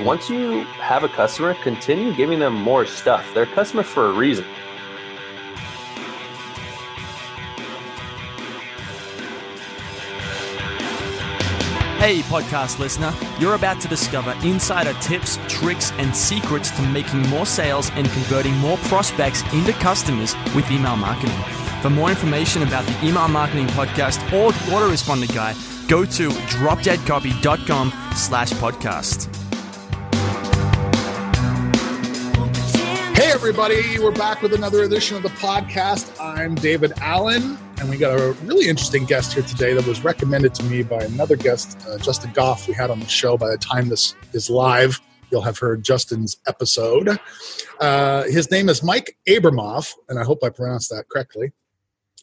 once you have a customer, continue giving them more stuff. They're a customer for a reason. Hey, podcast listener, you're about to discover insider tips, tricks, and secrets to making more sales and converting more prospects into customers with email marketing. For more information about the Email Marketing Podcast or the Autoresponder Guide, go to dropdeadcopy.com slash podcast. Hey, everybody, we're back with another edition of the podcast. I'm David Allen, and we got a really interesting guest here today that was recommended to me by another guest, uh, Justin Goff, we had on the show. By the time this is live, you'll have heard Justin's episode. Uh, his name is Mike Abramov, and I hope I pronounced that correctly.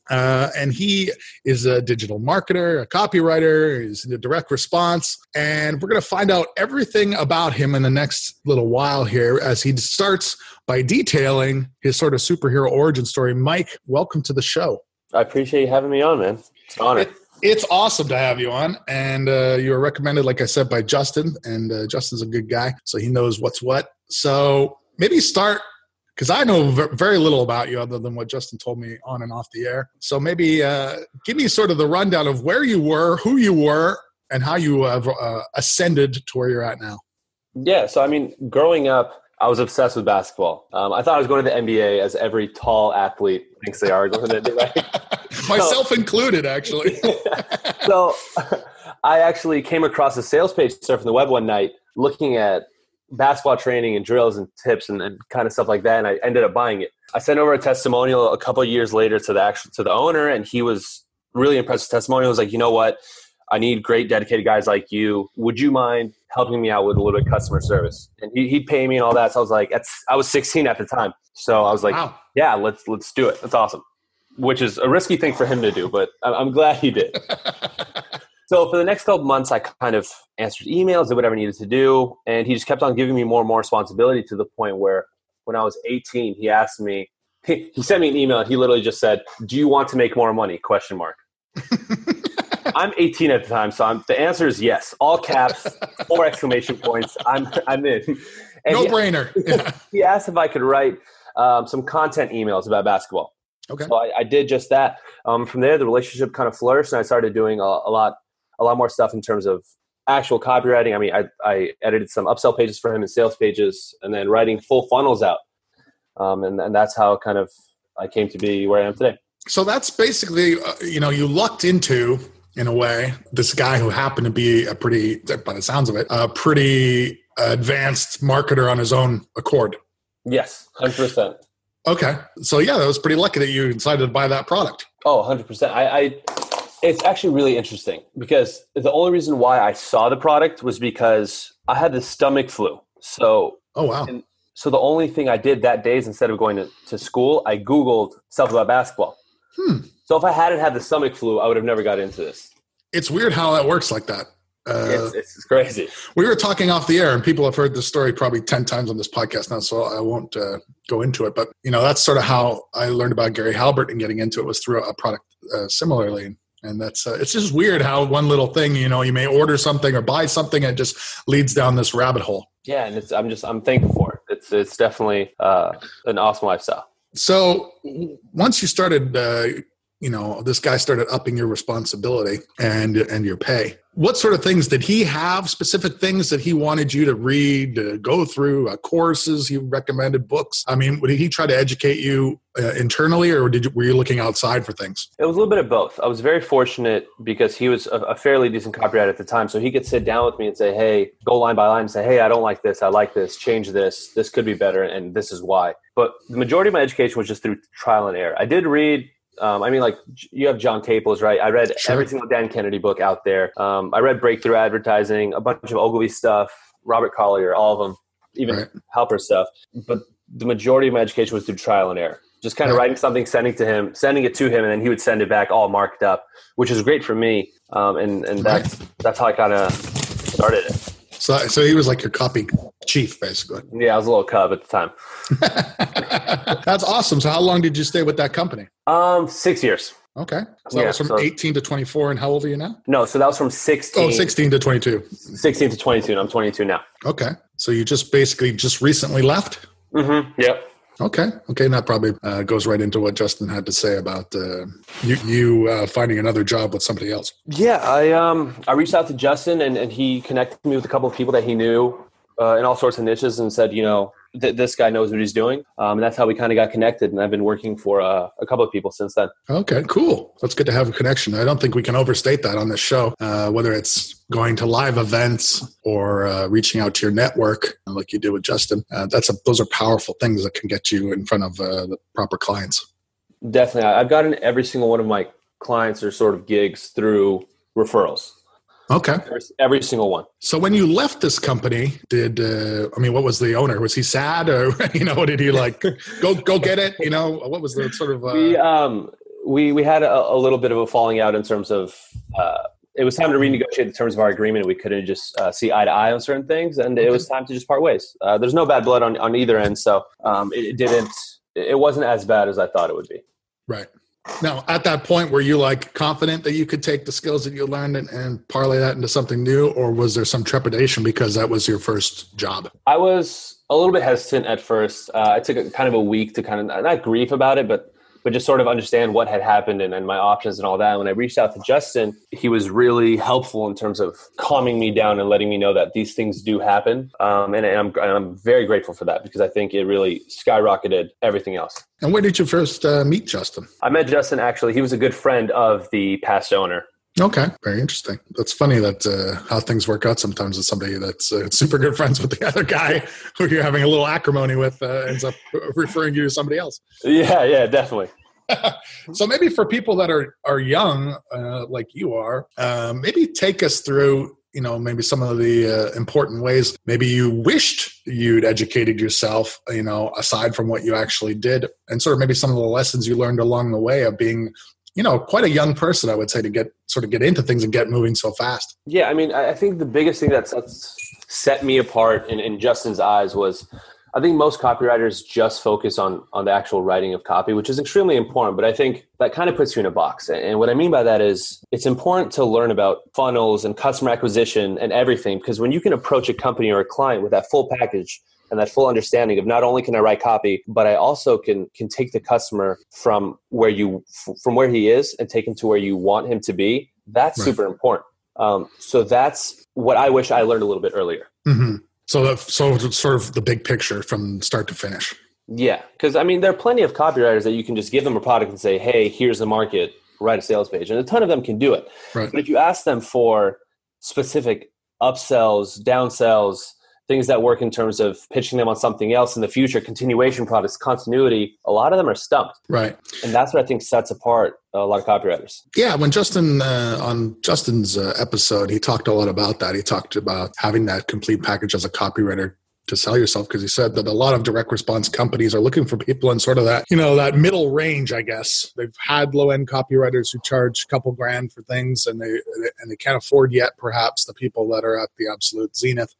Uh, and he is a digital marketer, a copywriter, he's a direct response. And we're going to find out everything about him in the next little while here as he starts by detailing his sort of superhero origin story. Mike, welcome to the show. I appreciate you having me on, man. It's an honor. It, it's awesome to have you on. And uh, you were recommended, like I said, by Justin. And uh, Justin's a good guy, so he knows what's what. So maybe start because I know very little about you other than what Justin told me on and off the air. So maybe uh, give me sort of the rundown of where you were, who you were, and how you have uh, ascended to where you're at now. Yeah. So, I mean, growing up, I was obsessed with basketball. Um, I thought I was going to the NBA, as every tall athlete thinks they are going to the right? Myself so, included, actually. so, I actually came across a sales page surfing the web one night, looking at basketball training and drills and tips and, and, kind of stuff like that and i ended up buying it. I sent over a testimonial a couple years later to the actual to the owner and he was really impressed with the testimonial. He was like you know what? I need great dedicated guys like you. Would you mind helping me out with a little bit of customer service? And he, he'd pay me and all that so i was like that's i was 16 at the time. So i was like wow. yeah let's let's do it. That's awesome. Which is a risky thing for him to do but i'm glad he did So for the next couple months, I kind of answered emails, did whatever I needed to do, and he just kept on giving me more and more responsibility to the point where when I was 18, he asked me, he, he sent me an email, and he literally just said, "Do you want to make more money?" Question mark. I'm 18 at the time, so I'm, the answer is yes. All caps, four exclamation points. I'm I'm in. And no he, brainer. Yeah. he asked if I could write um, some content emails about basketball. Okay. So I, I did just that. Um, from there, the relationship kind of flourished, and I started doing a, a lot a lot more stuff in terms of actual copywriting. I mean, I, I edited some upsell pages for him and sales pages, and then writing full funnels out. Um, and, and that's how kind of I came to be where I am today. So that's basically, uh, you know, you lucked into, in a way, this guy who happened to be a pretty, by the sounds of it, a pretty advanced marketer on his own accord. Yes, 100%. Okay. So, yeah, that was pretty lucky that you decided to buy that product. Oh, 100%. I, I it's actually really interesting because the only reason why I saw the product was because I had the stomach flu. So, oh wow. so the only thing I did that day is instead of going to, to school, I Googled stuff about basketball. Hmm. So if I hadn't had the stomach flu, I would have never got into this. It's weird how that works like that. Uh, it's, it's, crazy. We were talking off the air, and people have heard this story probably ten times on this podcast now, so I won't uh, go into it. But you know, that's sort of how I learned about Gary Halbert and getting into it was through a product uh, similarly and that's uh, it's just weird how one little thing you know you may order something or buy something and it just leads down this rabbit hole. Yeah and it's i'm just i'm thankful for it. It's it's definitely uh, an awesome lifestyle. So once you started uh, you know this guy started upping your responsibility and and your pay. What sort of things did he have specific things that he wanted you to read to go through uh, courses he recommended books? I mean did he try to educate you uh, internally or did you, were you looking outside for things? It was a little bit of both. I was very fortunate because he was a, a fairly decent copywriter at the time so he could sit down with me and say hey go line by line and say hey i don't like this i like this change this this could be better and this is why. But the majority of my education was just through trial and error. I did read um, I mean, like you have John Caples, right? I read sure. every single Dan Kennedy book out there. Um, I read Breakthrough Advertising, a bunch of Ogilvy stuff, Robert Collier, all of them, even right. Halbert stuff. But the majority of my education was through trial and error. Just kind of right. writing something, sending to him, sending it to him, and then he would send it back all marked up, which is great for me. Um, and and that's right. that's how I kind of started it. So, so he was like your copy chief, basically. Yeah, I was a little cub at the time. That's awesome. So, how long did you stay with that company? Um, six years. Okay. So that yeah, was from so, 18 to 24. And how old are you now? No, so that was from 16. Oh, 16 to 22. 16 to 22. And I'm 22 now. Okay. So you just basically just recently left. Mm-hmm. Yep. Okay. Okay. And that probably uh, goes right into what Justin had to say about uh, you, you uh, finding another job with somebody else. Yeah, I um I reached out to Justin and, and he connected me with a couple of people that he knew uh, in all sorts of niches and said, you know, th- this guy knows what he's doing. Um, and that's how we kind of got connected. And I've been working for uh, a couple of people since then. Okay, cool. That's good to have a connection. I don't think we can overstate that on this show, uh, whether it's going to live events or uh, reaching out to your network like you did with Justin. Uh, that's a, those are powerful things that can get you in front of uh, the proper clients. Definitely. I've gotten every single one of my clients or sort of gigs through referrals. Okay. Every, single one. So when you left this company, did uh, I mean what was the owner? Was he sad or you know did he like go go get it? You know what was the sort of uh... we um we we had a, a, little bit of a falling out in terms of uh, it was time to renegotiate the terms of our agreement. We couldn't just uh, see eye to eye on certain things, and it was time to just part ways. Uh, there's no bad blood on on either end, so um, it, it didn't. It wasn't as bad as I thought it would be. Right. Now, at that point, were you like confident that you could take the skills that you learned and, and, parlay that into something new, or was there some trepidation because that was your first job? I was a little bit hesitant at first. Uh, I took a, kind of a week to kind of not grief about it, but but just sort of understand what had happened and, and my options and all that. And when I reached out to Justin, he was really helpful in terms of calming me down and letting me know that these things do happen. Um, and, and, I'm, and I'm very grateful for that because I think it really skyrocketed everything else. And where did you first uh, meet Justin? I met Justin actually. He was a good friend of the past owner. Okay, very interesting. That's funny that uh, how things work out sometimes with somebody that's uh, super good friends with the other guy who you're having a little acrimony with uh, ends up referring you to somebody else. Yeah, yeah, definitely. so maybe for people that are are young, uh, like you are, uh, maybe take us through you know maybe some of the uh, important ways maybe you wished you'd educated yourself you know aside from what you actually did and sort of maybe some of the lessons you learned along the way of being you know quite a young person i would say to get sort of get into things and get moving so fast. Yeah i mean i think the biggest thing that's, that's set me apart in, in justin's eyes was i think most copywriters just focus on on the actual writing of copy which is extremely important but i think that kind of puts you in a box. And what i mean by that is it's important to learn about funnels and customer acquisition and everything because when you can approach a company or a client with that full package and that full understanding of not only can I write copy, but I also can can take the customer from where you from where he is and take him to where you want him to be. That's right. super important. Um, so that's what I wish I learned a little bit earlier. Mm-hmm. So, the, so sort of the big picture from start to finish. Yeah, because I mean, there are plenty of copywriters that you can just give them a product and say, "Hey, here's the market. Write a sales page," and a ton of them can do it. Right. But if you ask them for specific upsells, downsells, things that work in terms of pitching them on something else in the future, continuation products, continuity, a lot of them are stumped. Right. And that's what I think sets apart a lot of copywriters. Yeah, when Justin uh, on Justin's uh, episode, he talked a lot about that. He talked about having that complete package as a copywriter to sell yourself because he said that a lot of direct response companies are looking for people in sort of that you know that middle range i guess they've had low end copywriters who charge a couple grand for things and they and they can't afford yet perhaps the people that are at the absolute zenith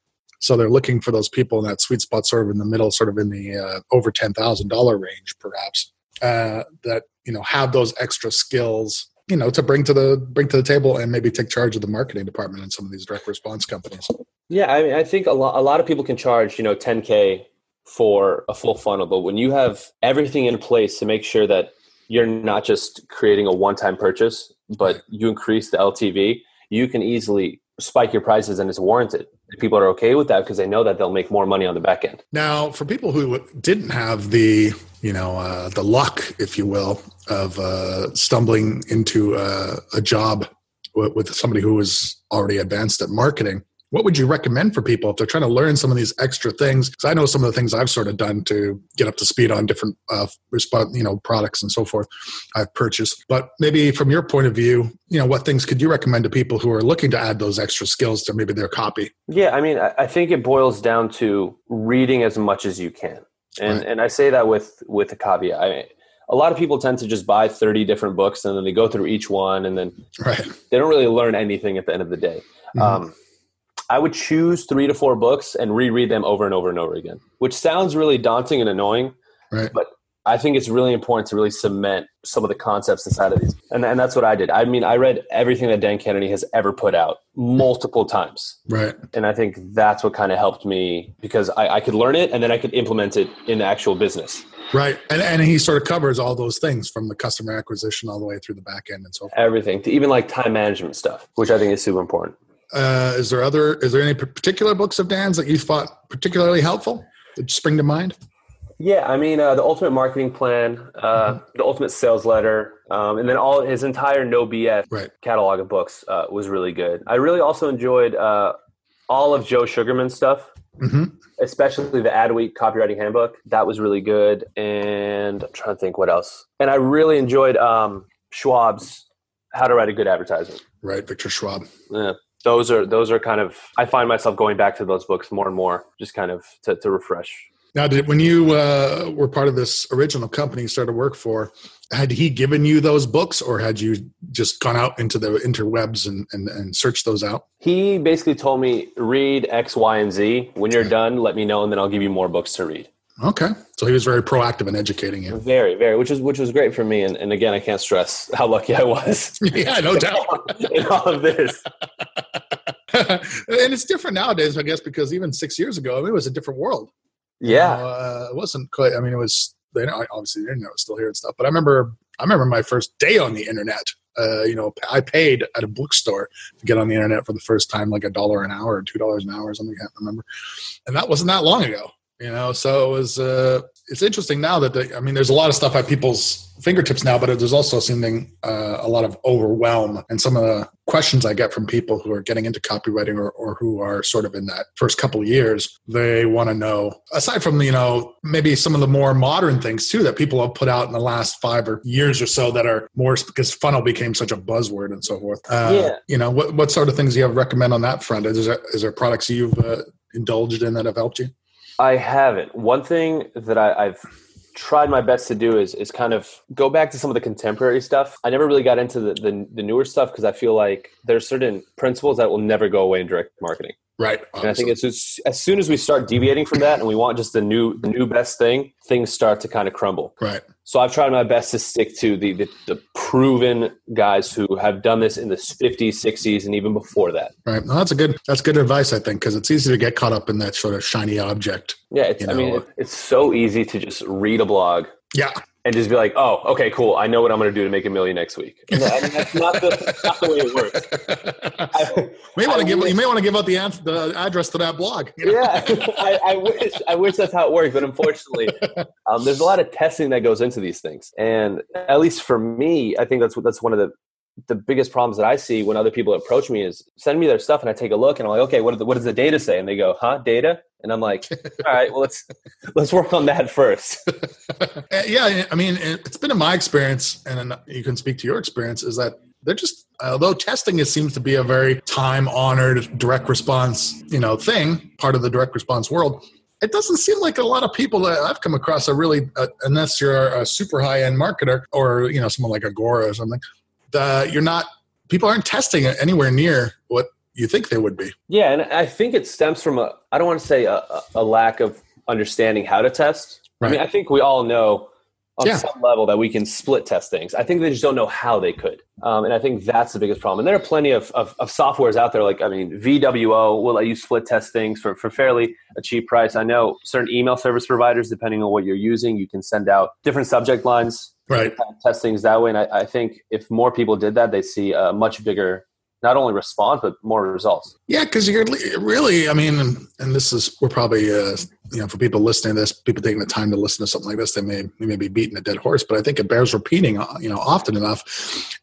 so they're looking for those people in that sweet spot, sort of in the middle, sort of in the uh, over ten thousand dollar range, perhaps. Uh, that you know have those extra skills, you know, to bring to the bring to the table, and maybe take charge of the marketing department in some of these direct response companies. Yeah, I mean, I think a lot a lot of people can charge you know ten k for a full funnel, but when you have everything in place to make sure that you're not just creating a one time purchase, but you increase the LTV, you can easily spike your prices and it's warranted. People are okay with that because they know that they'll make more money on the back end. Now, for people who didn't have the, you know, uh, the luck, if you will, of uh, stumbling into uh, a job with, with somebody who was already advanced at marketing, what would you recommend for people if they're trying to learn some of these extra things? Because I know some of the things I've sort of done to get up to speed on different uh, response, you know, products and so forth I've purchased. But maybe from your point of view, you know, what things could you recommend to people who are looking to add those extra skills to maybe their copy? Yeah, I mean, I think it boils down to reading as much as you can, and right. and I say that with with a caveat. I mean, a lot of people tend to just buy 30 different books and then they go through each one and then right. they don't really learn anything at the end of the day. Mm-hmm. Um, I would choose three to four books and reread them over and over and over again, which sounds really daunting and annoying. Right. But I think it's really important to really cement some of the concepts inside of these. And, and that's what I did. I mean, I read everything that Dan Kennedy has ever put out multiple times. Right. And I think that's what kind of helped me because I, I could learn it and then I could implement it in the actual business. Right. And, and he sort of covers all those things from the customer acquisition all the way through the back end and so forth. Everything, to even like time management stuff, which I think is super important. Uh, is there other, is there any particular books of Dan's that you thought particularly helpful that spring to mind? Yeah, I mean, uh, the ultimate marketing plan, uh, mm-hmm. the ultimate sales letter, um, and then all his entire no BS right. catalog of books uh, was really good. I really also enjoyed uh, all of Joe Sugarman's stuff, mm-hmm. especially the Adweek copywriting handbook. That was really good. And I'm trying to think what else. And I really enjoyed um, Schwab's How to Write a Good Advertisement. Right, Victor Schwab. Yeah those are those are kind of I find myself going back to those books more and more, just kind of to, to refresh. Now, did when you uh, were part of this original company you started to work for, had he given you those books, or had you just gone out into the interwebs and, and, and searched those out? He basically told me read X, Y, and Z. When you're done, let me know, and then I'll give you more books to read. Okay, so he was very proactive in educating you. Very, very, which was which was great for me. And, and again, I can't stress how lucky I was. yeah, no doubt in all of this. and it's different nowadays, I guess, because even six years ago, I mean, it was a different world. Yeah, you know, uh, it wasn't quite. I mean, it was. Obviously, the internet was still here and stuff. But I remember, I remember my first day on the internet. Uh, you know, I paid at a bookstore to get on the internet for the first time, like a dollar an hour or two dollars an hour or something. I can't remember. And that wasn't that long ago you know so it was uh it's interesting now that the, i mean there's a lot of stuff at people's fingertips now but there's also seeming uh, a lot of overwhelm and some of the questions i get from people who are getting into copywriting or, or who are sort of in that first couple of years they want to know aside from you know maybe some of the more modern things too that people have put out in the last five or years or so that are more because funnel became such a buzzword and so forth. Uh, yeah. you know what, what sort of things do you have recommend on that front? Is there, is there products you've uh, indulged in that have helped you I haven't. One thing that I, have tried my best to do is is kind of go back to some of the contemporary stuff. I never really got into the the, the newer stuff because I feel like there's certain principles that will never go away in direct marketing. Right. And I think it's just, as soon as we start deviating from that and we want just the new the new best thing, things start to kind of crumble. Right. So I've tried my best to stick to the, the, the proven guys who have done this in the 50s, 60s, and even before that. Right. Well, that's a good that's good advice, I think, because it's easy to get caught up in that sort of shiny object. Yeah, it's, you know? I mean, it's so easy to just read a blog. Yeah and just be like, oh, okay, cool. I know what I'm going to do to make a million next week. I mean, that's not the, not the way it works. I, may want to give, wish, you may want to give out the, answer, the address to that blog. You know? Yeah, I, I, wish I wish that's how it works, but unfortunately, um, there's a lot of testing that goes into these things, and at least for me, I think that's that's one of the the biggest problems that I see when other people approach me is send me their stuff and I take a look and I'm like, okay, what, the, what does the data say? And they go, huh, data? And I'm like, all right, well, let's let's work on that first. Uh, yeah, I mean, it's been in my experience, and you can speak to your experience, is that they're just although testing it seems to be a very time honored direct response, you know, thing, part of the direct response world. It doesn't seem like a lot of people that I've come across are really, uh, unless you're a super high end marketer or you know someone like Agora or something, uh, you're not people aren't testing anywhere near what you think they would be. Yeah, and I think it stems from a I don't want to say a, a lack of understanding how to test. Right. I mean, I think we all know on yeah. some level that we can split test things. I think they just don't know how they could. Um, and I think that's the biggest problem. And there are plenty of, of, of, softwares out there, like, I mean, VWO will let you split test things for, for fairly a cheap price. I know certain email service providers, depending on what you're using, you can send out different subject lines right. kind of test things that way. And I, I, think if more people did that they'd see a much bigger not only response but more results. Yeah because you're really i mean and this is we're probably uh, you know for people listening to this people taking the time to listen to something like this they may they may be beating a dead horse. But i think it bears repeating uh, you know often enough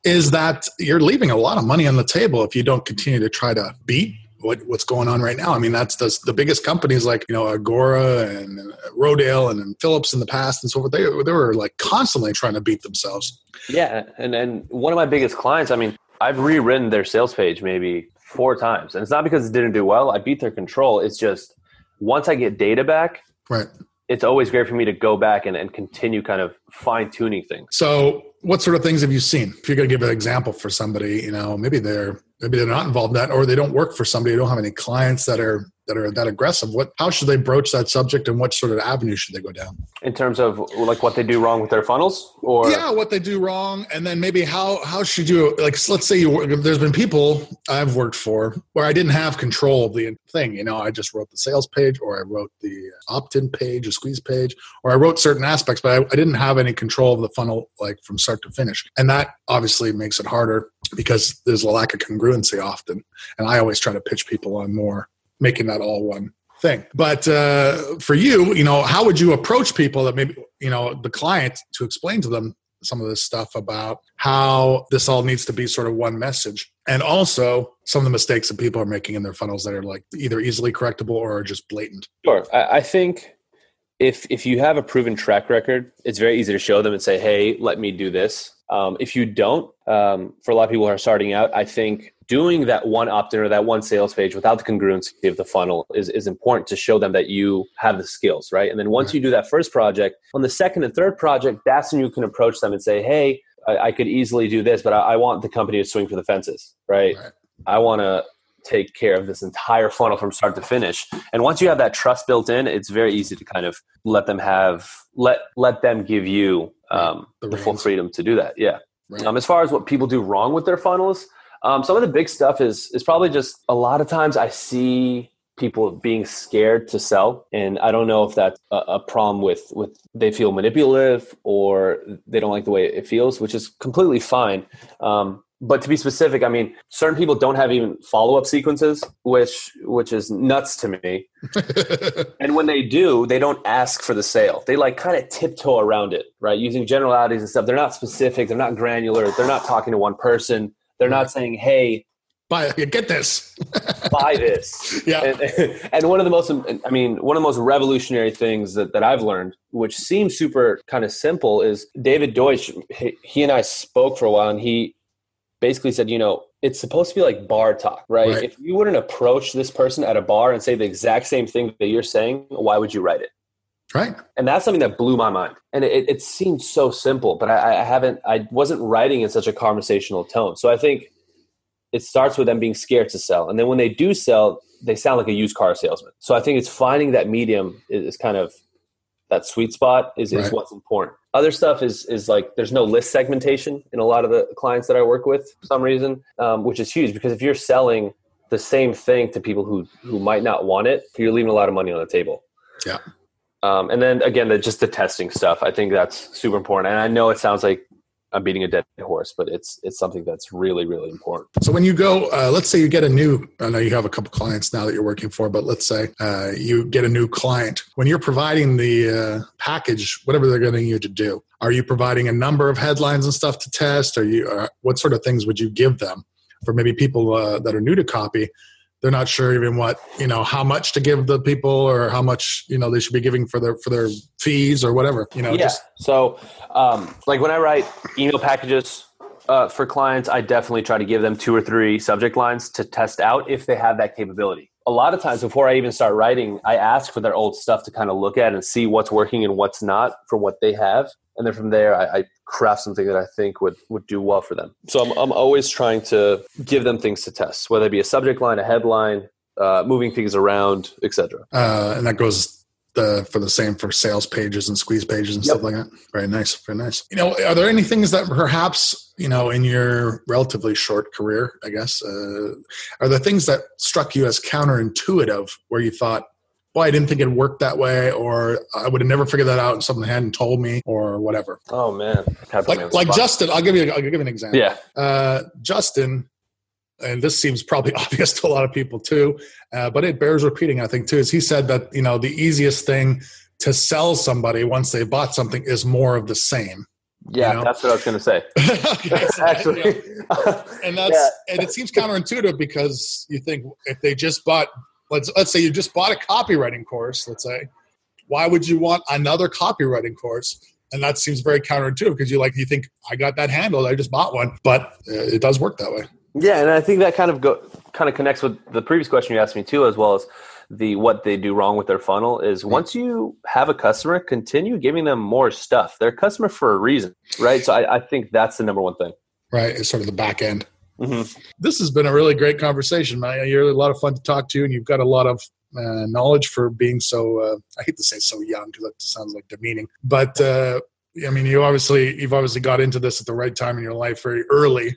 is that you're leaving a lot of money on the table if you don't continue to try to beat what, what's going on right now. I mean, that's the, the biggest companies like, you know, Agora and Rodale and, and Phillips in the past and so forth. They, they were like constantly trying to beat themselves. Yeah. And, and one of my biggest clients, I mean, I've rewritten their sales page maybe four times. And it's not because it didn't do well. I beat their control. It's just once I get data back, right. It's always great for me to go back and, and continue kind of fine tuning things. So what sort of things have you seen? If you're going to give an example for somebody, you know, maybe they're maybe they're not involved in that or they don't work for somebody they don't have any clients that are that are that aggressive. What how should they broach that subject and what sort of avenue should they go down? In terms of like what they do wrong with their funnels or? Yeah what they do wrong and then maybe how how should you like let's say you there's been people i've worked for where i didn't have control of the thing. You know i just wrote the sales page or i wrote the uh, opt-in page or squeeze page or i wrote certain aspects but I, I didn't have any control of the funnel like from start to finish. And that obviously makes it harder because there's a lack of congruency often. And i always try to pitch people on more making that all one thing. But uh, for you, you know, how would you approach people that maybe, you know, the client to explain to them some of this stuff about how this all needs to be sort of one message? And also some of the mistakes that people are making in their funnels that are like either easily correctable or just blatant. Sure. I, I think if if you have a proven track record it's very easy to show them and say hey let me do this um, if you don't um, for a lot of people who are starting out i think doing that one opt-in or that one sales page without the congruency of the funnel is, is important to show them that you have the skills, right? And then once right. you do that first project, on the second and third project, that's when you can approach them and say, hey, I, I could easily do this, but I, I, want the company to swing for the fences, right? right. I want to take care of this entire funnel from start to finish. And once you have that trust built in, it's very easy to kind of let them have let let them give you um, the, the full freedom to do that. Yeah. Right. Um, as far as what people do wrong with their funnels, um, some of the big stuff is is probably just a lot of times I see people being scared to sell and i don't know if that's a, a, problem with with they feel manipulative or they don't like the way it feels which is completely fine um, but to be specific i mean certain people don't have even follow-up sequences which which is nuts to me. And when they do they don't ask for the sale. They like kind of tiptoe around it right? Using generalities and stuff. They're not specific. They're not granular. They're not talking to one person. They're not saying, "Hey, buy get this, buy this." Yeah. And, and, one of the most, I mean, one of the most revolutionary things that, that I've learned, which seems super kind of simple, is David Deutsch. He, he and I spoke for a while, and he basically said, you know, it's supposed to be like bar talk, right? right? If you wouldn't approach this person at a bar and say the exact same thing that you're saying, why would you write it? Right. And that's something that blew my mind. And it, it seemed so simple, but I, I haven't, I wasn't writing in such a conversational tone. So I think it starts with them being scared to sell. And then when they do sell, they sound like a used car salesman. So I think it's finding that medium is, kind of that sweet spot is, right. is what's important. Other stuff is is like there's no list segmentation in a lot of the clients that I work with for some reason, um, which is huge because if you're selling the same thing to people who who might not want it, you're leaving a lot of money on the table. Yeah. Um, and then again, the, just the testing stuff. I think that's super important. And I know it sounds like I'm beating a dead horse, but it's it's something that's really really important. So when you go, uh, let's say you get a new. I know you have a couple clients now that you're working for, but let's say uh, you get a new client. When you're providing the uh, package, whatever they're getting you to do, are you providing a number of headlines and stuff to test? Are you uh, what sort of things would you give them for maybe people uh, that are new to copy? They're not sure even what you know how much to give the people or how much you know they should be giving for their for their fees or whatever you know yeah. just- so um, like when i write email packages uh, for clients i definitely try to give them two or three subject lines to test out if they have that capability a lot of times before i even start writing i ask for their old stuff to kind of look at and see what's working and what's not for what they have and then from there I, I, craft something that I think would would do well for them. So I'm I'm always trying to give them things to test, whether it be a subject line, a headline, uh, moving things around, etc. Uh, and that goes the for the same for sales pages and squeeze pages and yep. stuff like that. Very nice, very nice. You know, are there any things that perhaps you know in your relatively short career, I guess, uh, are there things that struck you as counterintuitive where you thought, well, I didn't think it worked that way, or I would have never figured that out, and someone hadn't told me, or whatever. Oh man, like, like Justin, I'll give you, I'll give you an example. Yeah, uh, Justin, and this seems probably obvious to a lot of people too, uh, but it bears repeating, I think too. Is he said that you know the easiest thing to sell somebody once they bought something is more of the same. Yeah, you know? that's what I was going to say. Actually, yeah. and that's yeah. and it seems counterintuitive because you think if they just bought let's let's say you just bought a copywriting course let's say why would you want another copywriting course and that seems very counterintuitive because you like you think i got that handled i just bought one but it does work that way yeah and i think that kind of go kind of connects with the previous question you asked me too as well as the what they do wrong with their funnel is once you have a customer continue giving them more stuff they're a customer for a reason right so i, I think that's the number one thing right it's sort of the back end Mm-hmm. This has been a really great conversation, man. You're a lot of fun to talk to, and you've got a lot of uh, knowledge for being so. Uh, I hate to say so young because that sounds like demeaning, but uh, I mean, you obviously you've obviously got into this at the right time in your life, very early,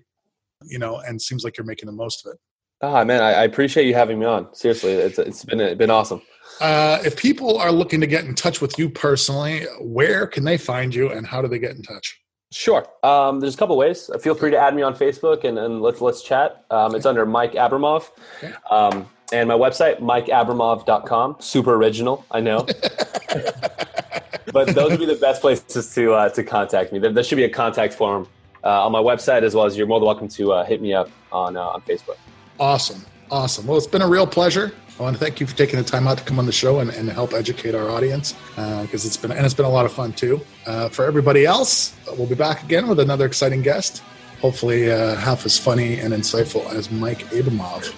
you know, and seems like you're making the most of it. Ah, man, I, I appreciate you having me on. Seriously, it's it's been it's been awesome. Uh, if people are looking to get in touch with you personally, where can they find you, and how do they get in touch? Sure. Um, there's a couple ways. Feel free to add me on Facebook and, and let's let's chat. Um, it's under Mike Abramov. Okay. Um, and my website, mikeabramov.com. Super original, I know. but those would be the best places to uh, to contact me. There, there, should be a contact form on my website as well as you're more than welcome to uh, hit me up on uh, on Facebook. Awesome, awesome. Well, it's been a real pleasure. I want to thank you for taking the time out to come on the show and, and help educate our audience because uh, it's been and it's been a lot of fun too. Uh, for everybody else, we'll be back again with another exciting guest. Hopefully, half as funny and insightful as Mike Abramov.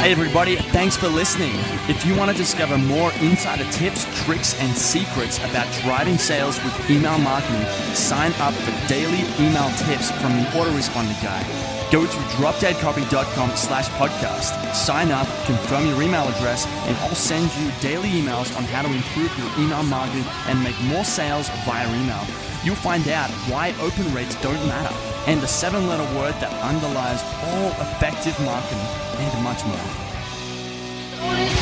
Hey, everybody, thanks for listening. If you want to discover more insider tips, tricks, and secrets about driving sales with email marketing, sign up for daily email tips from the autoresponder guy. Go to dropdeadcopy.com slash podcast, sign up, confirm your email address, and I'll send you daily emails on how to improve your email marketing and make more sales via email. You'll find out why open rates don't matter and the seven letter word that underlies all effective marketing and much more.